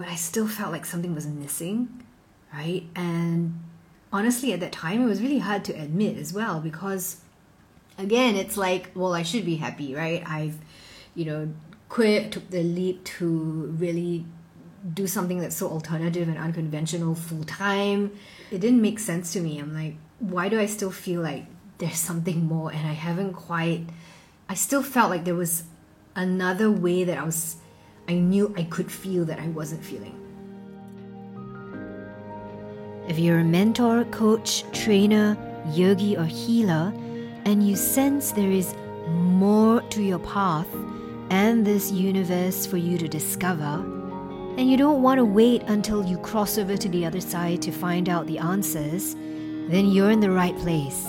but I still felt like something was missing, right? And honestly, at that time, it was really hard to admit as well because, again, it's like, well, I should be happy, right? I've, you know, quit, took the leap to really do something that's so alternative and unconventional full time. It didn't make sense to me. I'm like, why do I still feel like there's something more and I haven't quite I still felt like there was another way that I was I knew I could feel that I wasn't feeling. If you're a mentor, coach, trainer, yogi or healer and you sense there is more to your path and this universe for you to discover, and you don't want to wait until you cross over to the other side to find out the answers, then you're in the right place.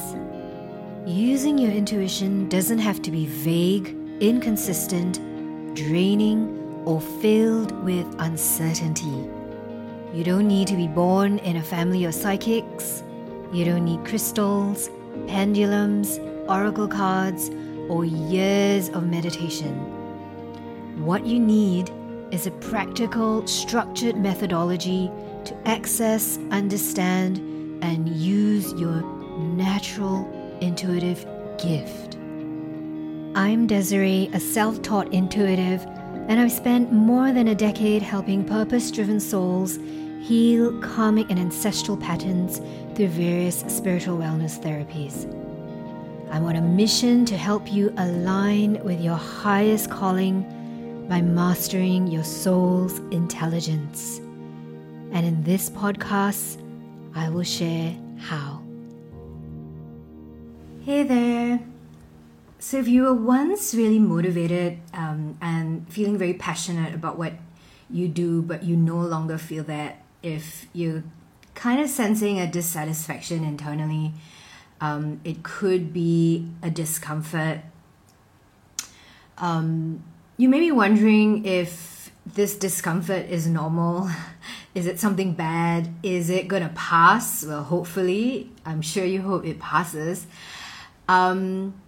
Using your intuition doesn't have to be vague, inconsistent, draining, or filled with uncertainty. You don't need to be born in a family of psychics. You don't need crystals, pendulums, oracle cards, or years of meditation. What you need is a practical, structured methodology to access, understand, and use your natural intuitive gift. I'm Desiree, a self taught intuitive, and I've spent more than a decade helping purpose driven souls heal karmic and ancestral patterns through various spiritual wellness therapies. I'm on a mission to help you align with your highest calling by mastering your soul's intelligence. And in this podcast, I will share how. Hey there. So, if you were once really motivated um, and feeling very passionate about what you do, but you no longer feel that, if you're kind of sensing a dissatisfaction internally, um, it could be a discomfort. Um, you may be wondering if this discomfort is normal. Is it something bad? Is it going to pass? Well, hopefully. I'm sure you hope it passes. Um,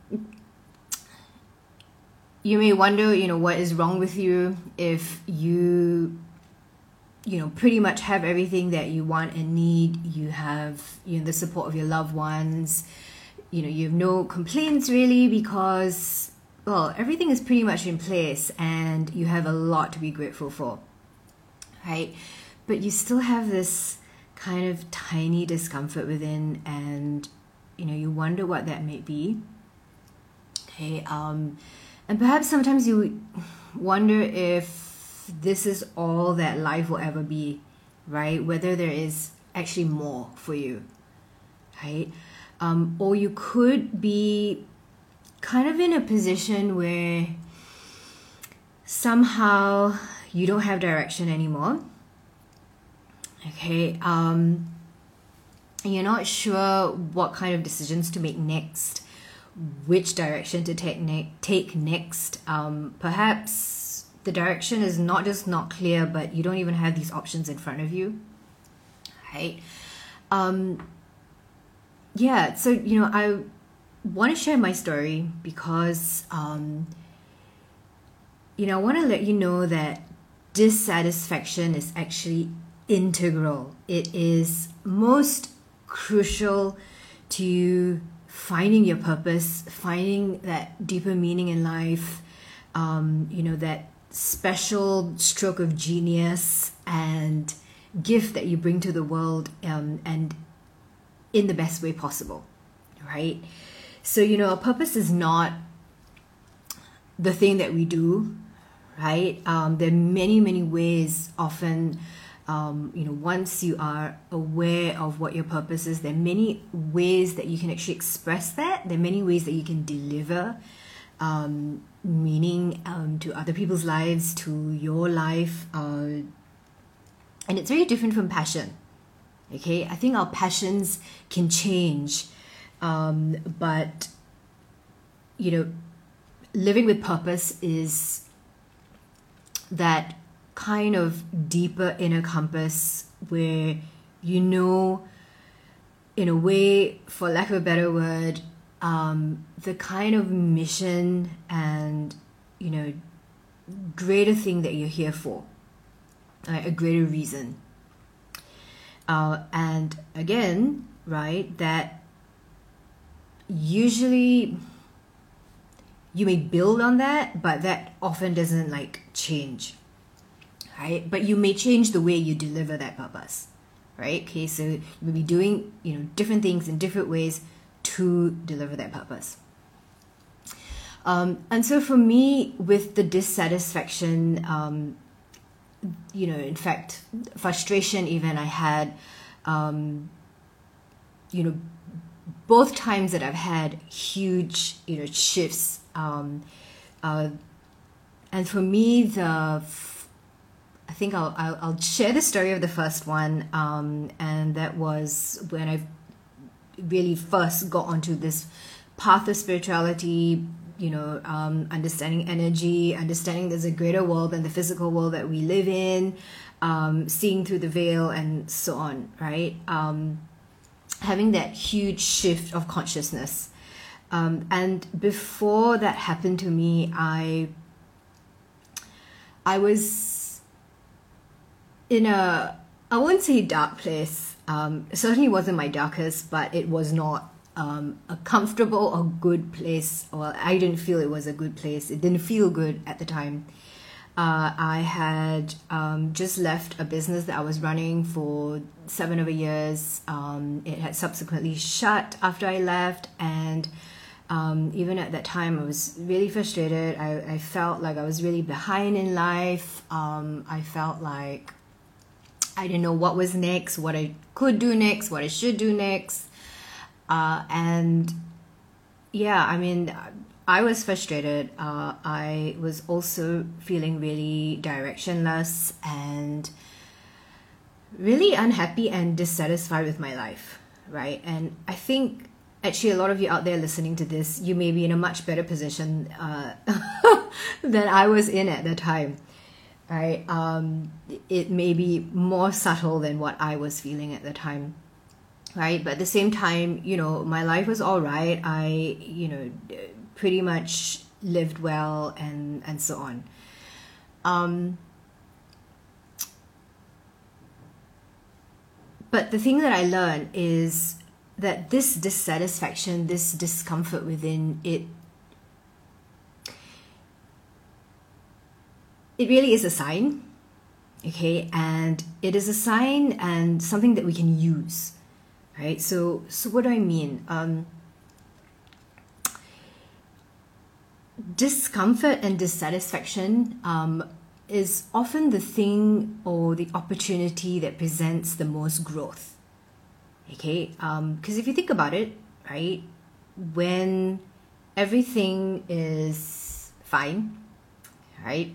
you may wonder, you know, what is wrong with you if you, you know, pretty much have everything that you want and need. You have, you know, the support of your loved ones. You know, you have no complaints really because, well, everything is pretty much in place and you have a lot to be grateful for, right? But you still have this kind of tiny discomfort within and you know you wonder what that may be okay um and perhaps sometimes you wonder if this is all that life will ever be right? Whether there is actually more for you right? Um or you could be kind of in a position where somehow you don't have direction anymore okay? Um you're not sure what kind of decisions to make next, which direction to take ne- take next. Um, perhaps the direction is not just not clear, but you don't even have these options in front of you. Right? Um, yeah. So you know, I want to share my story because um, you know I want to let you know that dissatisfaction is actually integral. It is most crucial to finding your purpose, finding that deeper meaning in life, um, you know, that special stroke of genius and gift that you bring to the world um, and in the best way possible, right? So, you know, a purpose is not the thing that we do, right? Um, there are many, many ways often um, you know, once you are aware of what your purpose is, there are many ways that you can actually express that. There are many ways that you can deliver um, meaning um, to other people's lives, to your life. Uh, and it's very different from passion. Okay, I think our passions can change, um, but you know, living with purpose is that kind of deeper inner compass where you know, in a way, for lack of a better word, um, the kind of mission and, you know, greater thing that you're here for. right? a greater reason. Uh, and again, right, that usually you may build on that, but that often doesn't like change, right? But you may change the way you deliver that purpose, right? Okay, so you may be doing you know different things in different ways to deliver that purpose. Um, and so for me, with the dissatisfaction, um, you know, in fact, frustration even I had, um, you know, both times that I've had huge, you know, shifts. Um, uh, and for me, the I think I'll, I'll, I'll share the story of the first one, um, and that was when I really first got onto this path of spirituality. You know, um, understanding energy, understanding there's a greater world than the physical world that we live in, um, seeing through the veil, and so on. Right. Um, having that huge shift of consciousness. Um, and before that happened to me, I I was in a I won't say dark place. Um, certainly wasn't my darkest, but it was not um, a comfortable or good place. Well, I didn't feel it was a good place. It didn't feel good at the time. Uh, I had um, just left a business that I was running for seven over years. Um, it had subsequently shut after I left, and um, even at that time, I was really frustrated. I, I felt like I was really behind in life. Um, I felt like I didn't know what was next, what I could do next, what I should do next. Uh, and yeah, I mean, I was frustrated. Uh, I was also feeling really directionless and really unhappy and dissatisfied with my life, right? And I think actually a lot of you out there listening to this, you may be in a much better position uh, than I was in at the time, right? Um, it may be more subtle than what I was feeling at the time right? But at the same time you know my life was all right. I you know pretty much lived well and and so on. Um but the thing that i learned is that this dissatisfaction this discomfort within it it really is a sign okay? And it is a sign and something that we can use right? So so what do i mean? Um, discomfort and dissatisfaction um, is often the thing or the opportunity that presents the most growth okay? Because um, if you think about it right when everything is fine right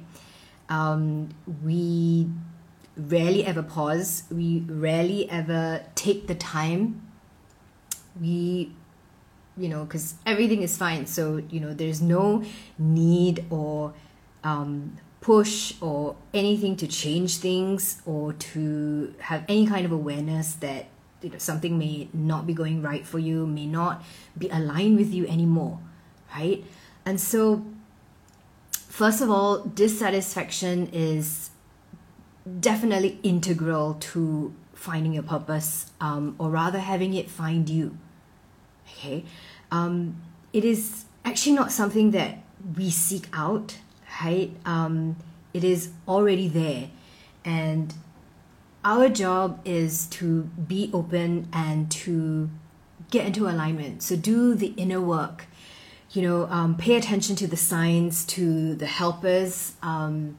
um, we rarely ever pause. We rarely ever take the time. We, you know, because everything is fine. So, you know, there's no need or um, push or anything to change things or to have any kind of awareness that you know something may not be going right for you may not be aligned with you anymore right and so first of all dissatisfaction is definitely integral to finding your purpose, um, or rather having it find you. Okay, um, it is actually not something that we seek out, right? Um, it is already there, and our job is to be open and to get into alignment. So do the inner work. You know, um, pay attention to the signs, to the helpers um,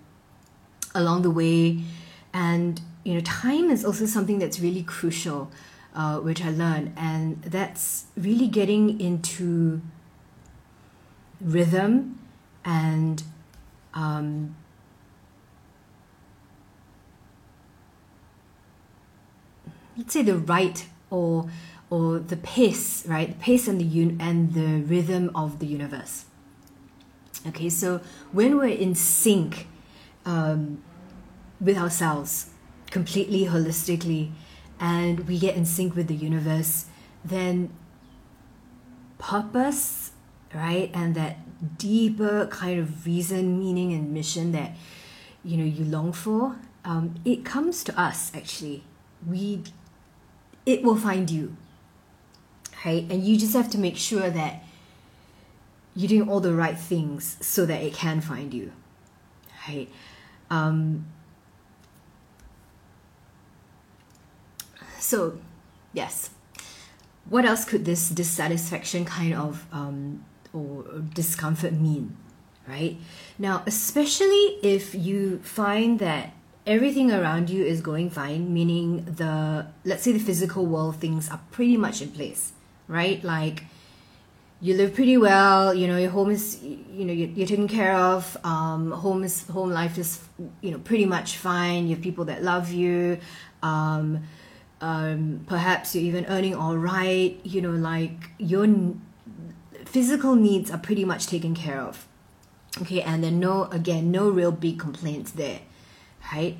along the way. And you know time is also something that's really crucial uh, which i learned. And that's really getting into rhythm and um, let's say the right or or the pace right? The pace and the un- and the rhythm of the universe. Okay so when we're in sync um, with ourselves completely holistically and we get in sync with the universe, then purpose, right, and that deeper kind of reason, meaning, and mission that you know you long for um, it comes to us actually. We, it will find you, right? And you just have to make sure that you're doing all the right things so that it can find you, right? Um, so, yes. What else could this dissatisfaction kind of um, or discomfort mean, right? Now, especially if you find that everything around you is going fine, meaning the, let's say the physical world things are pretty much in place, right? Like, you live pretty well you know your home is you know you're, you're taken care of um, home is home life is you know pretty much fine. You have people that love you. Um, um, perhaps you're even earning all right. You know like your physical needs are pretty much taken care of. Okay and then no again no real big complaints there right?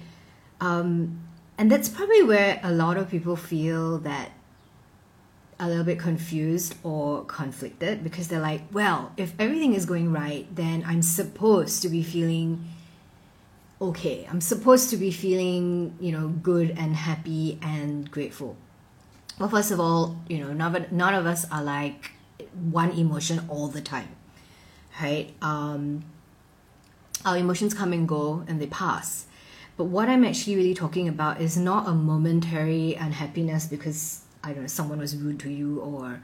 Um, and that's probably where a lot of people feel that a little bit confused or conflicted because they're like, well, if everything is going right, then I'm supposed to be feeling okay. I'm supposed to be feeling, you know, good and happy and grateful. Well, first of all, you know, none of, none of us are like one emotion all the time, right? Um, our emotions come and go and they pass. But what I'm actually really talking about is not a momentary unhappiness because I don't know, someone was rude to you or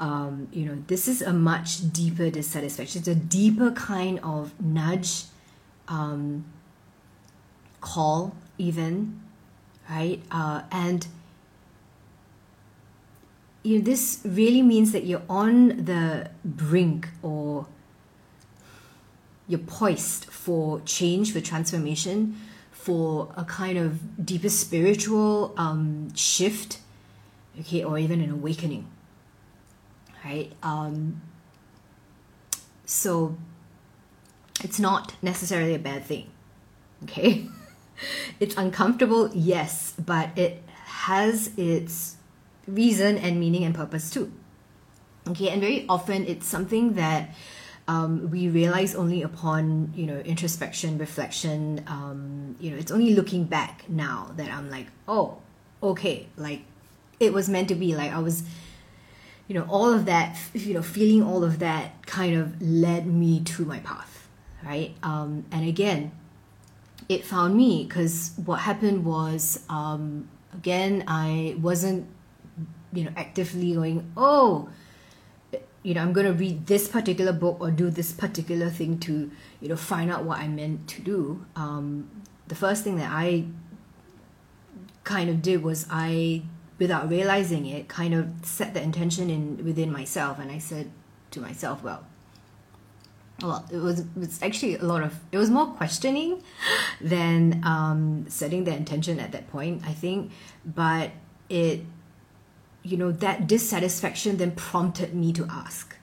um, you know, this is a much deeper dissatisfaction. It's a deeper kind of nudge, um, call, even, right? Uh, and you know, this really means that you're on the brink or you're poised for change, for transformation, for a kind of deeper spiritual um, shift okay, or even an awakening, right? Um, so it's not necessarily a bad thing, okay? it's uncomfortable, yes, but it has its reason and meaning and purpose too. Okay, and very often it's something that um, we realize only upon you know introspection, reflection. Um, you know, it's only looking back now that I'm like, oh, okay, like it was meant to be. Like i was you know all of that you know feeling all of that kind of led me to my path right? Um, and again it found me because what happened was um, again i wasn't you know actively going oh you know i'm going to read this particular book or do this particular thing to you know find out what i meant to do. Um, the first thing that i kind of did was i without realizing it, kind of set the intention in within myself, and I said to myself, well, well, it was it's actually a lot of it was more questioning than um, setting the intention at that point, I think, but it you know that dissatisfaction then prompted me to ask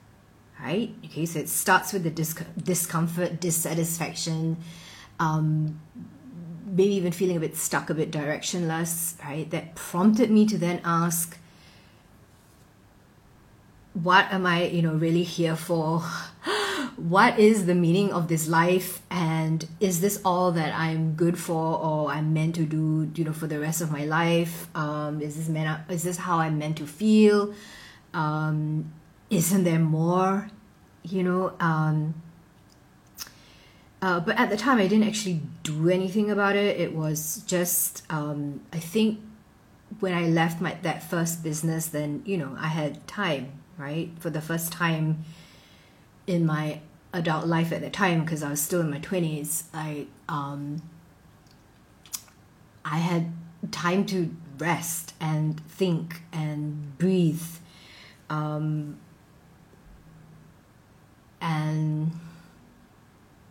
right? Okay so it starts with the dis- discomfort dissatisfaction um, maybe even feeling a bit stuck, a bit directionless, right? That prompted me to then ask, what am I, you know, really here for? what is the meaning of this life? And is this all that I'm good for or I'm meant to do, you know, for the rest of my life? Um, is this meant, is this how I'm meant to feel? Um, isn't there more? You know, um, uh, but at the time, I didn't actually do anything about it. It was just, um, I think, when I left my that first business, then you know I had time, right, for the first time in my adult life at the time because I was still in my twenties. I um, I had time to rest and think and breathe, um, and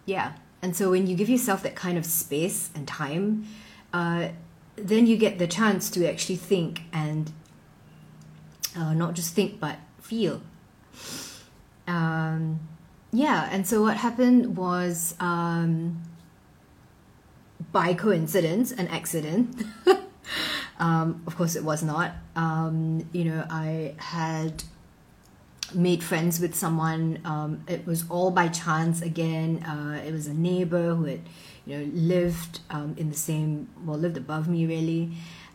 yeah. And so when you give yourself that kind of space and time, uh, then you get the chance to actually think and uh, not just think but feel. Um, yeah, and so what happened was um, by coincidence, an accident. um, of course, it was not. Um, you know, I had made friends with someone. Um, it was all by chance again. Uh, it was a neighbor who had, you know, lived um, in the same, well, lived above me really.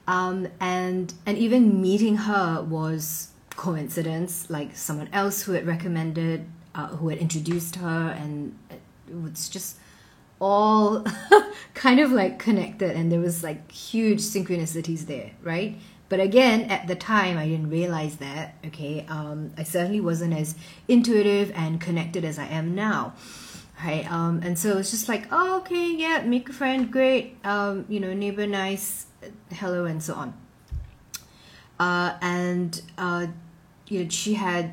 Um, and and even meeting her was coincidence, like someone else who had recommended, uh, who had introduced her, and it was just all kind of like connected, and there was like huge synchronicities there, right? But again, at the time, I didn't realize that. Okay, um, I certainly wasn't as intuitive and connected as I am now right um and so it's just like oh okay yeah make a friend great um you know neighbor nice hello and so on uh and uh you know she had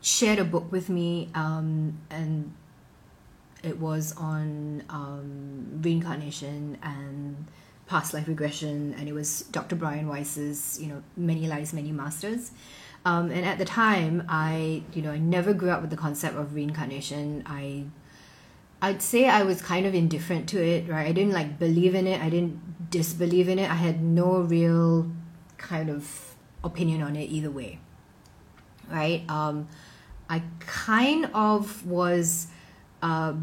shared a book with me um and it was on um reincarnation and past life regression and it was dr brian weiss's you know many lives many masters um, and at the time, I, you know, I never grew up with the concept of reincarnation. I, I'd say I was kind of indifferent to it, right? I didn't like believe in it. I didn't disbelieve in it. I had no real kind of opinion on it either way, right? Um, I kind of was uh,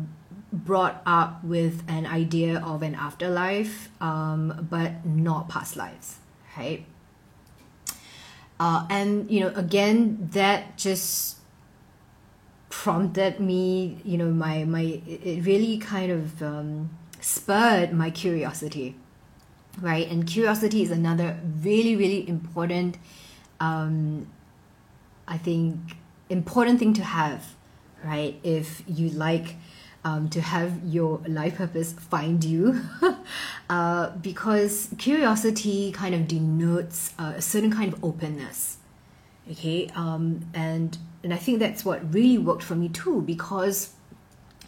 brought up with an idea of an afterlife, um, but not past lives, right? Uh, and you know, again, that just prompted me. You know, my my it really kind of um, spurred my curiosity, right? And curiosity is another really really important. Um, I think important thing to have, right? If you like um, to have your life purpose find you. Uh, because curiosity kind of denotes uh, a certain kind of openness. Okay um, and and i think that's what really worked for me too because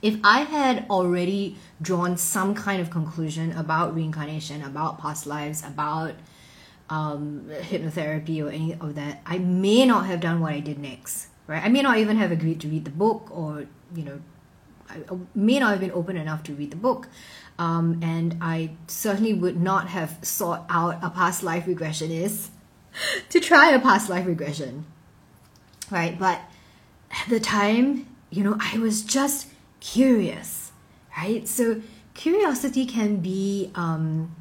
if i had already drawn some kind of conclusion about reincarnation about past lives about um, hypnotherapy or any of that i may not have done what i did next right? I may not even have agreed to read the book or you know I may not have been open enough to read the book. Um, and I certainly would not have sought out a past life regressionist to try a past life regression. Right? But at the time, you know, I was just curious. Right? So curiosity can be um,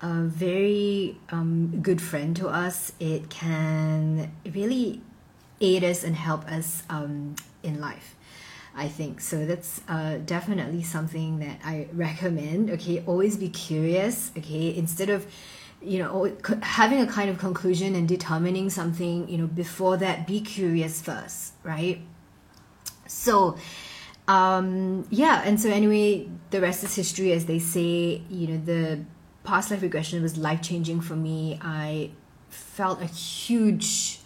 a very um, good friend to us. It can really aid us and help us um, in life. I think so. That's uh, definitely something that I recommend. Okay, always be curious. Okay, instead of you know having a kind of conclusion and determining something, you know, before that, be curious first, right? So, um, yeah, and so anyway, the rest is history, as they say. You know, the past life regression was life changing for me. I felt a huge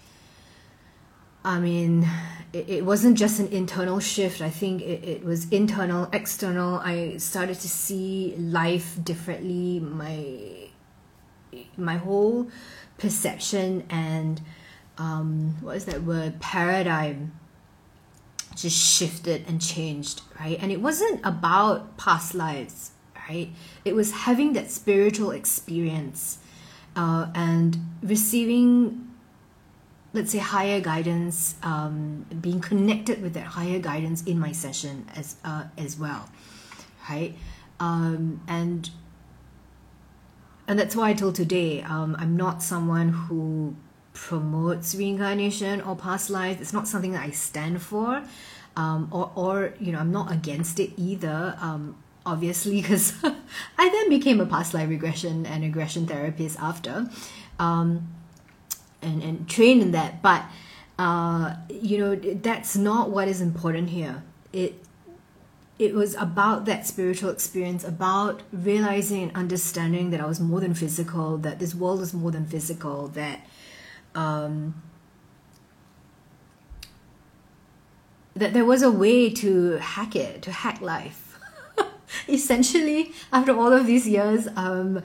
I mean, it, wasn't just an internal shift. I think it, it was internal, external. I started to see life differently. My my whole perception and um, what is that word paradigm just shifted and changed, right? And it wasn't about past lives, right? It was having that spiritual experience uh, and receiving let's say higher guidance um, being connected with that higher guidance in my session as uh, as well right? Um, and and that's why till today um, i'm not someone who promotes reincarnation or past life. It's not something that i stand for um, or, or you know i'm not against it either um, obviously because i then became a past life regression and aggression therapist after. Um, and, and trained in that. But uh, you know that's not what is important here. It it was about that spiritual experience about realizing and understanding that i was more than physical that this world is more than physical that um, that there was a way to hack it to hack life. Essentially after all of these years um,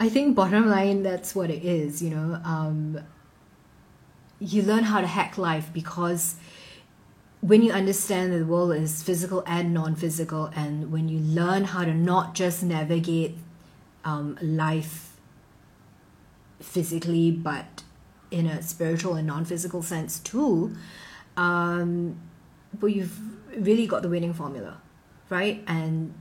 i think bottom line that's what it is you know um, you learn how to hack life because when you understand that the world is physical and non-physical and when you learn how to not just navigate um, life physically but in a spiritual and non-physical sense too um, but you've really got the winning formula right? And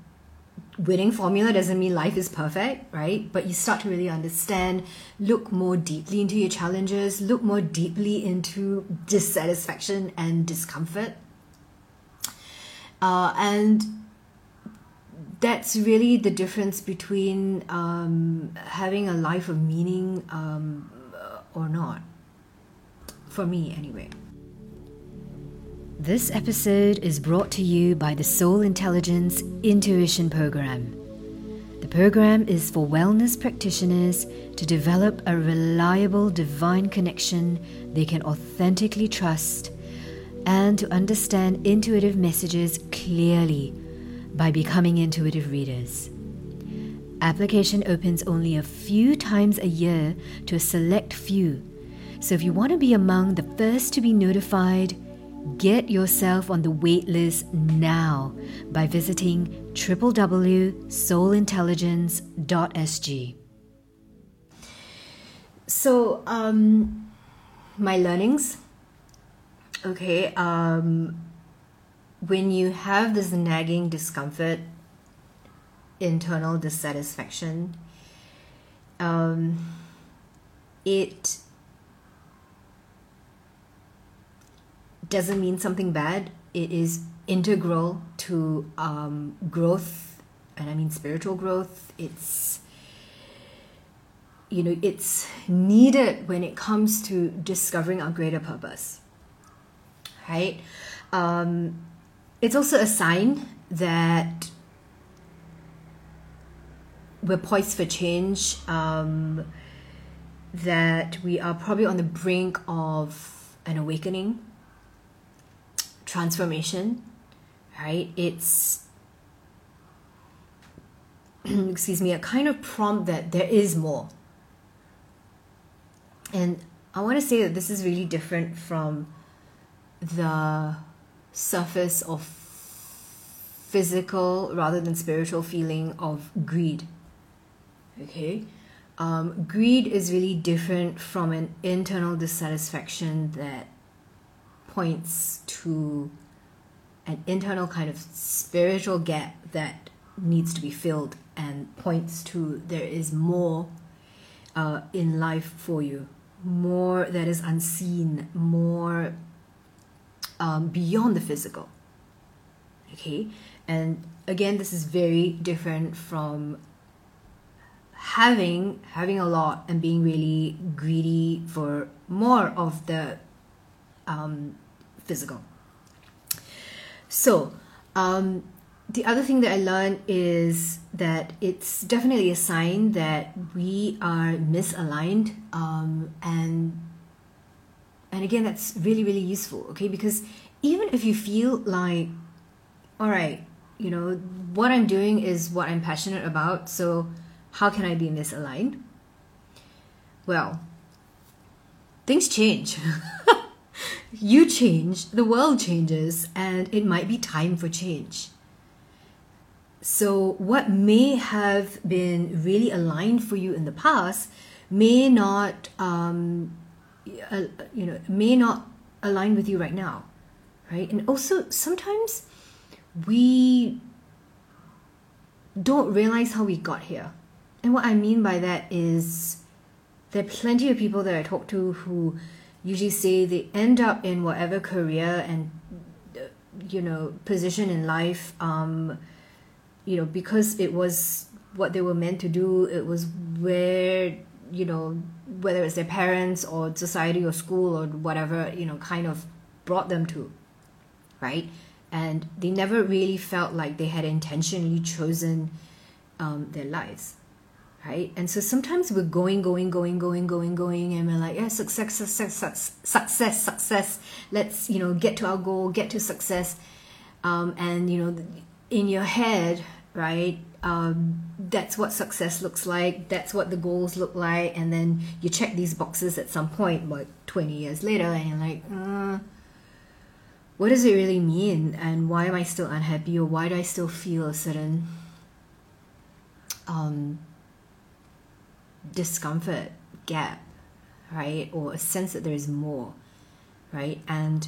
winning formula doesn't mean life is perfect, right? But you start to really understand, look more deeply into your challenges, look more deeply into dissatisfaction and discomfort. Uh, and that's really the difference between um, having a life of meaning um, or not. For me, anyway. This episode is brought to you by the Soul Intelligence Intuition Program. The program is for wellness practitioners to develop a reliable divine connection they can authentically trust and to understand intuitive messages clearly by becoming intuitive readers. Application opens only a few times a year to a select few. So if you want to be among the first to be notified, Get yourself on the waitlist now by visiting www.soulintelligence.sg. So, um, my learnings. Okay, um, when you have this nagging discomfort, internal dissatisfaction, um, it doesn't mean something bad. It is integral to um, growth, and I mean spiritual growth. It's you know it's needed when it comes to discovering our greater purpose right um, it's also a sign that we're poised for change um, that we are probably on the brink of an awakening transformation, right? It's, excuse me, a kind of prompt that there is more. And I want to say that this is really different from the surface of physical rather than spiritual feeling of greed. Okay? Um, greed is really different from an internal dissatisfaction that points to an internal kind of spiritual gap that needs to be filled and points to there is more uh, in life for you, more that is unseen, more um, beyond the physical. Okay, and again, this is very different from having having a lot and being really greedy for more of the um, physical. So, um, the other thing that I learned is that it's definitely a sign that we are misaligned, um, and and again, that's really really useful. Okay, because even if you feel like, all right, you know, what I'm doing is what I'm passionate about, so how can I be misaligned? Well, things change. you change, the world changes, and it might be time for change. So, what may have been really aligned for you in the past may not, um, you know, may not align with you right now, right? And also, sometimes we don't realize how we got here. And what I mean by that is there are plenty of people that I talk to who usually say they end up in whatever career and you know position in life um you know because it was what they were meant to do it was where you know whether it's their parents or society or school or whatever you know kind of brought them to right? And they never really felt like they had intentionally chosen um, their lives right? And so sometimes we're going, going, going, going, going, going, and we're like, yeah, success, success, success, success, success. Let's, you know, get to our goal, get to success. Um, and, you know, in your head, right, um, that's what success looks like. That's what the goals look like. And then you check these boxes at some point, like 20 years later, and you're like, uh, what does it really mean? And why am I still unhappy? Or why do I still feel a certain um, discomfort gap, right? Or a sense that there is more, right? And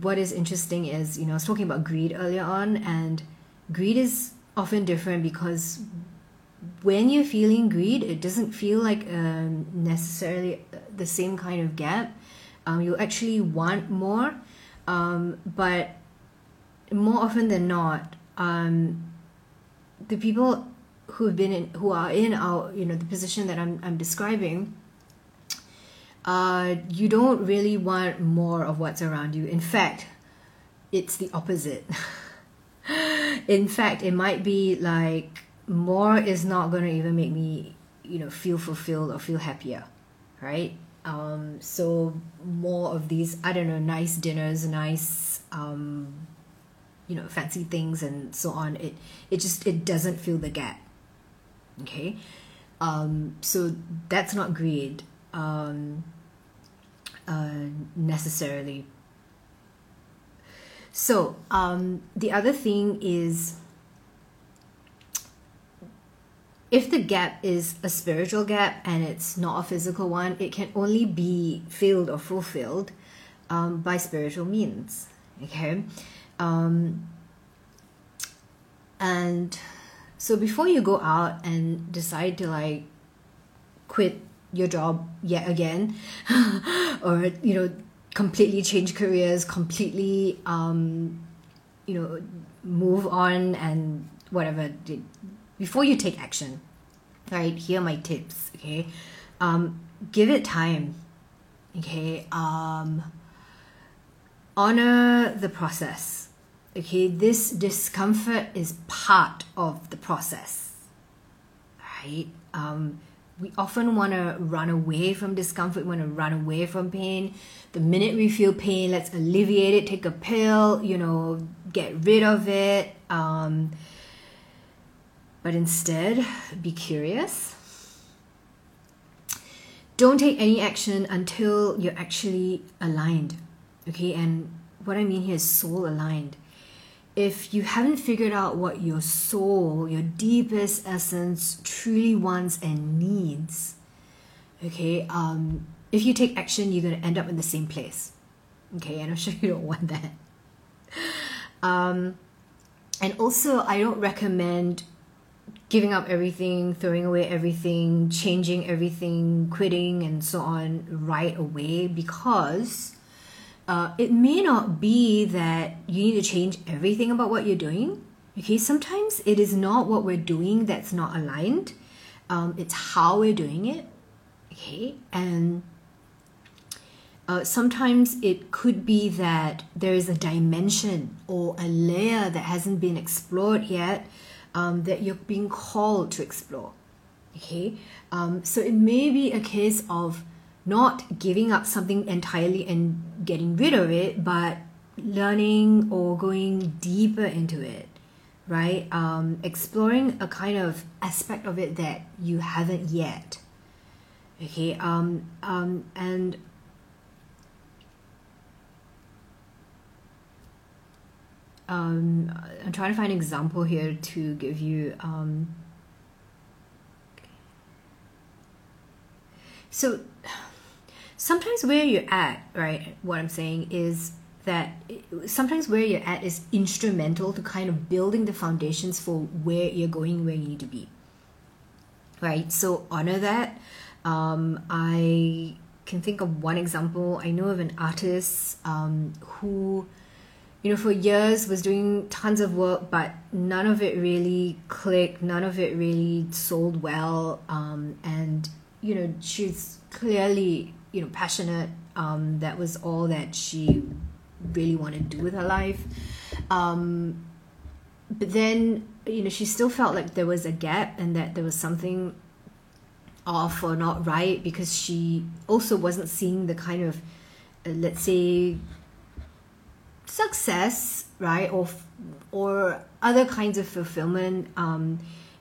what is interesting is, you know, I was talking about greed earlier on, and greed is often different because when you're feeling greed, it doesn't feel like um, necessarily the same kind of gap. Um, you actually want more, um, but more often than not, um, the people who've been in, who are in our, you know, the position that I'm, I'm describing, uh, you don't really want more of what's around you. In fact, it's the opposite. in fact, it might be like more is not going to even make me, you know, feel fulfilled or feel happier, right? Um, so more of these, I don't know, nice dinners, nice, um, you know, fancy things and so on. It it just it doesn't fill the gap. Okay, um, so that's not greed um, uh, necessarily. So um, the other thing is if the gap is a spiritual gap and it's not a physical one, it can only be filled or fulfilled um, by spiritual means. Okay. Um, and so before you go out and decide to like quit your job yet again, or, you know, completely change careers, completely, um, you know, move on and whatever before you take action, right? Here are my tips. Okay, um, give it time. Okay, um, honor the process. Okay, this discomfort is part of the process, right? Um, we often want to run away from discomfort, we want to run away from pain. The minute we feel pain, let's alleviate it, take a pill, you know, get rid of it. Um, but instead be curious. Don't take any action until you're actually aligned. Okay, and what I mean here is soul aligned. If you haven't figured out what your soul, your deepest essence, truly wants and needs, okay, um, if you take action, you're going to end up in the same place. Okay, and I'm sure you don't want that. Um, and also, I don't recommend giving up everything, throwing away everything, changing everything, quitting, and so on right away because uh, it may not be that you need to change everything about what you're doing. Okay, sometimes it is not what we're doing that's not aligned, um, it's how we're doing it. Okay, and uh, sometimes it could be that there is a dimension or a layer that hasn't been explored yet um, that you're being called to explore. Okay, um, so it may be a case of not giving up something entirely and getting rid of it, but learning or going deeper into it, right? Um, exploring a kind of aspect of it that you haven't yet. Okay, um, um, and um, I'm trying to find an example here to give you. Um, so sometimes where you're at, right? What I'm saying is that sometimes where you're at is instrumental to kind of building the foundations for where you're going, where you need to be. Right. So honor that. Um, I can think of one example. I know of an artist um, who you know, for years was doing tons of work, but none of it really clicked. None of it really sold well. Um, and you know, she's clearly you know passionate. Um, that was all that she really wanted to do with her life. Um, but then you know, she still felt like there was a gap and that there was something off or not right because she also wasn't seeing the kind of uh, let's say success, right, or or other kinds of fulfillment um,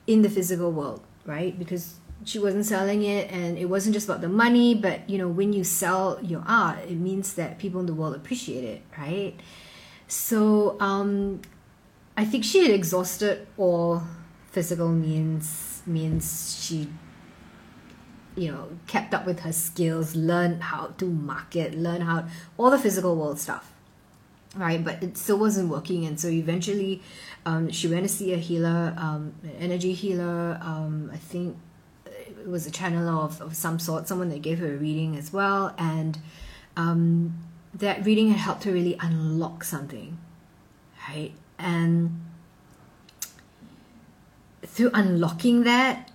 in the physical world, right? Because she wasn't selling it, and it wasn't just about the money, but you know, when you sell your art, it means that people in the world appreciate it, right? So um, I think she had exhausted all physical means means she you know kept up with her skills learned how to market learn how all the physical world stuff right? But it still wasn't working, and so eventually, um, she went to see a healer, um, an energy healer. Um, I think was a channeler of, of some sort, someone that gave her a reading as well, and um, that reading had helped her really unlock something, right? And through unlocking that,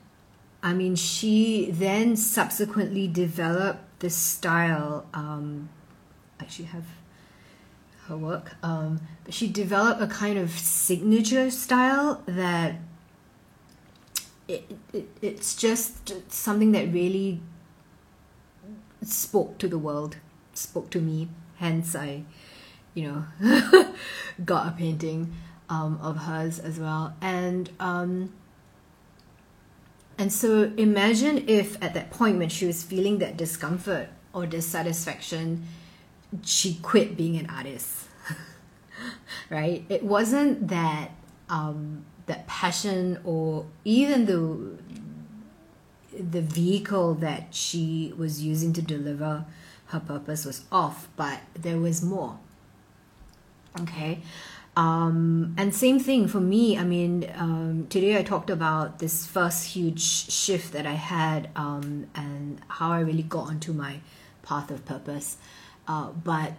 I mean, she then subsequently developed this style. Um, I actually have her work, um, but she developed a kind of signature style that it, it it's just something that really spoke to the world, spoke to me. Hence, I, you know, got a painting um, of hers as well, and um, and so imagine if at that point when she was feeling that discomfort or dissatisfaction, she quit being an artist. right? It wasn't that um, that passion or even the the vehicle that she was using to deliver her purpose was off, but there was more. Okay. Um, and same thing for me. I mean, um, today I talked about this first huge shift that I had um, and how I really got onto my path of purpose. Uh, but,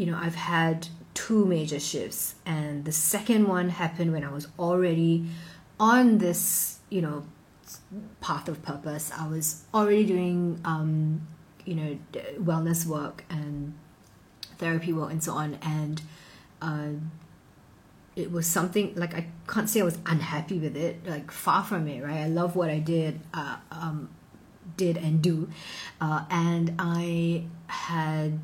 you know, I've had two major shifts. And the second one happened when I was already on this, you know, path of purpose. I was already doing, um, you know, wellness work and therapy work and so on. And uh, it was something like I can't say I was unhappy with it, like far from it, right? I love what I did, uh, um, did and do, uh, and I had,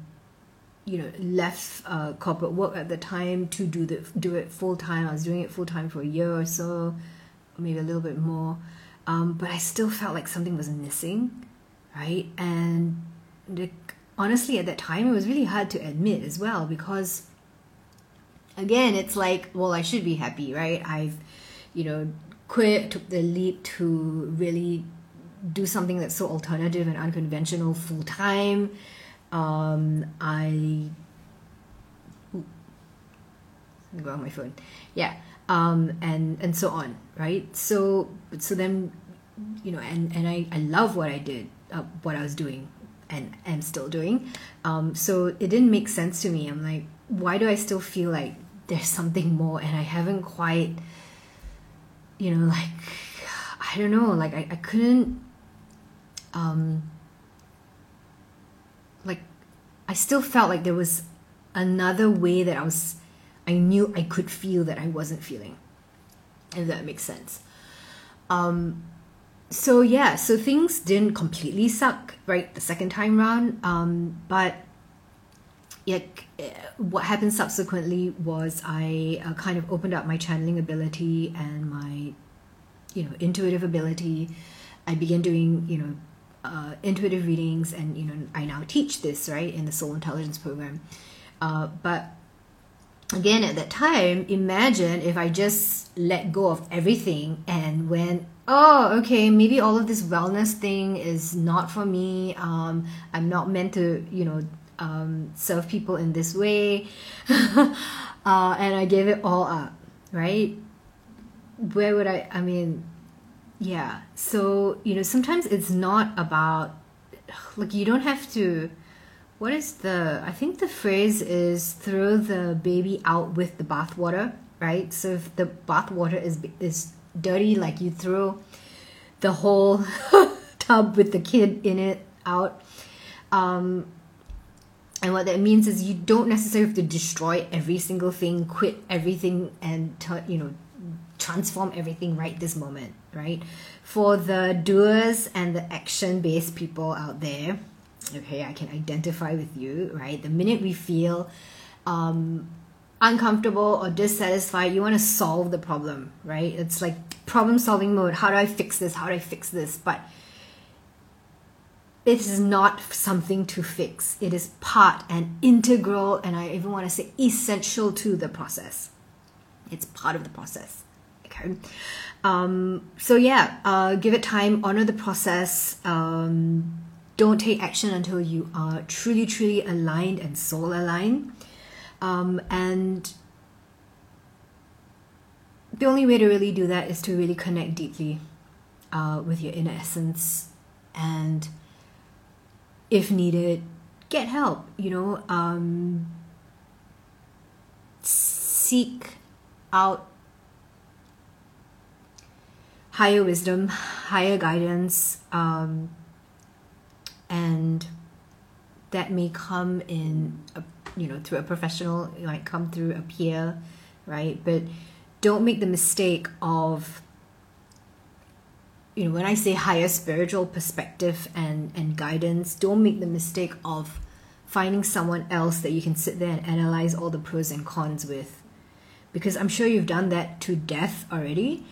you know, left uh, corporate work at the time to do the do it full time. I was doing it full time for a year or so, maybe a little bit more, um, but I still felt like something was missing, right? And the, honestly, at that time, it was really hard to admit as well because again, it's like, well, I should be happy, right? I've, you know, quit, took the leap to really do something that's so alternative and unconventional full time. Um, I go on my phone, yeah, um, and and so on, right? So so then, you know, and and I I love what I did, uh, what I was doing, and am still doing. Um, so it didn't make sense to me. I'm like, why do I still feel like there's something more and I haven't quite you know like I don't know like I, I couldn't um I still felt like there was another way that I was I knew I could feel that I wasn't feeling if that makes sense um so yeah so things didn't completely suck right the second time round um but yeah, what happened subsequently was I uh, kind of opened up my channeling ability and my, you know, intuitive ability. I began doing, you know, uh, intuitive readings, and you know, I now teach this right in the Soul Intelligence program. Uh, but again, at that time, imagine if I just let go of everything and went, oh, okay, maybe all of this wellness thing is not for me. Um, I'm not meant to, you know um, serve people in this way. uh, and I gave it all up, right? Where would I, I mean, yeah. So, you know, sometimes it's not about, like, you don't have to, what is the, I think the phrase is throw the baby out with the bathwater, right? So if the bathwater is, is dirty, like you throw the whole tub with the kid in it out. Um, and what that means is you don't necessarily have to destroy every single thing, quit everything, and you know transform everything right this moment, right? For the doers and the action-based people out there, okay, I can identify with you, right? The minute we feel um, uncomfortable or dissatisfied, you want to solve the problem, right? It's like problem-solving mode. How do I fix this? How do I fix this? But it is not something to fix. It is part and integral, and I even want to say essential to the process. It's part of the process. Okay. Um, so yeah, uh, give it time, honor the process. Um, don't take action until you are truly, truly aligned and soul aligned. Um, and the only way to really do that is to really connect deeply uh, with your inner essence and if needed get help you know um, seek out higher wisdom higher guidance um, and that may come in a, you know through a professional it might come through a peer right? But don't make the mistake of you know when i say higher spiritual perspective and and guidance don't make the mistake of finding someone else that you can sit there and analyze all the pros and cons with. Because i'm sure you've done that to death already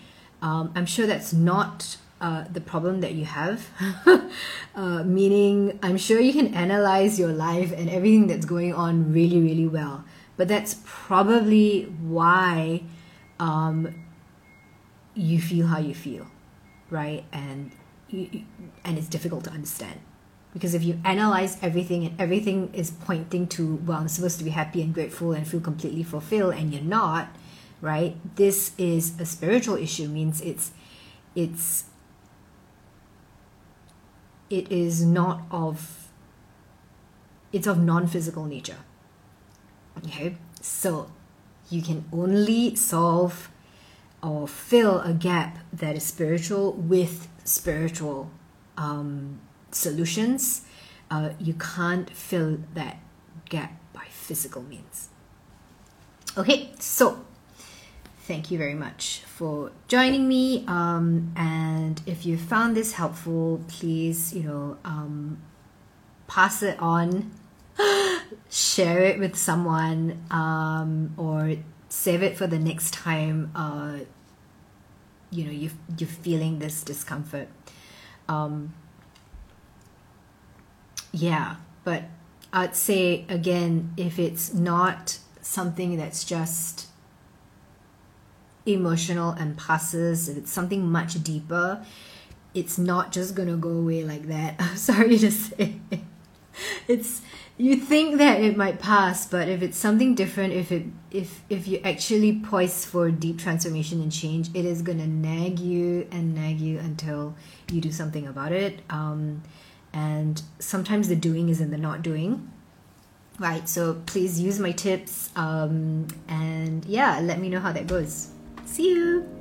um, i'm sure that's not uh, the problem that you have. Uh, meaning i'm sure you can analyze your life and everything that's going on really really well. But that's probably why um, you feel how you feel right? And you, and it's difficult to understand. Because if you analyze everything and everything is pointing to well i'm supposed to be happy and grateful and feel completely fulfilled and you're not right this is a spiritual issue means it's it's it is not of it's of non-physical nature okay so you can only solve or fill a gap that is spiritual with spiritual um, solutions. Uh, you can't fill that gap by physical means. Okay, so thank you very much for joining me. Um, and if you found this helpful, please, you know, um, pass it on, share it with someone, um, or save it for the next time. Uh, you know, you you're feeling this discomfort. Um, yeah, but I'd say again, if it's not something that's just emotional passes, if it's something much deeper, it's not just gonna go away like that. I'm sorry to say. it's you think that it might pass, but if it's something different, if it if if you actually poised for deep transformation and change, it is gonna nag you and nag you until you do something about it. Um, and sometimes the doing is in the not doing right so please use my tips um, and yeah let me know how that goes see you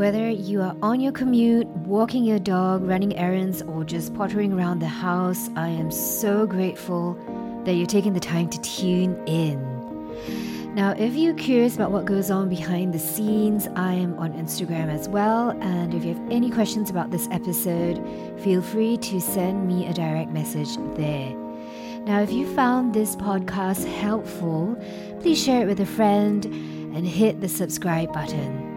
whether you are on your commute, walking your dog, running errands, or just pottering around the house, I am so grateful that you're taking the time to tune in. Now, if you're curious about what goes on behind the scenes, I am on Instagram as well. And if you have any questions about this episode, feel free to send me a direct message there. Now, if you found this podcast helpful, please share it with a friend and hit the subscribe button.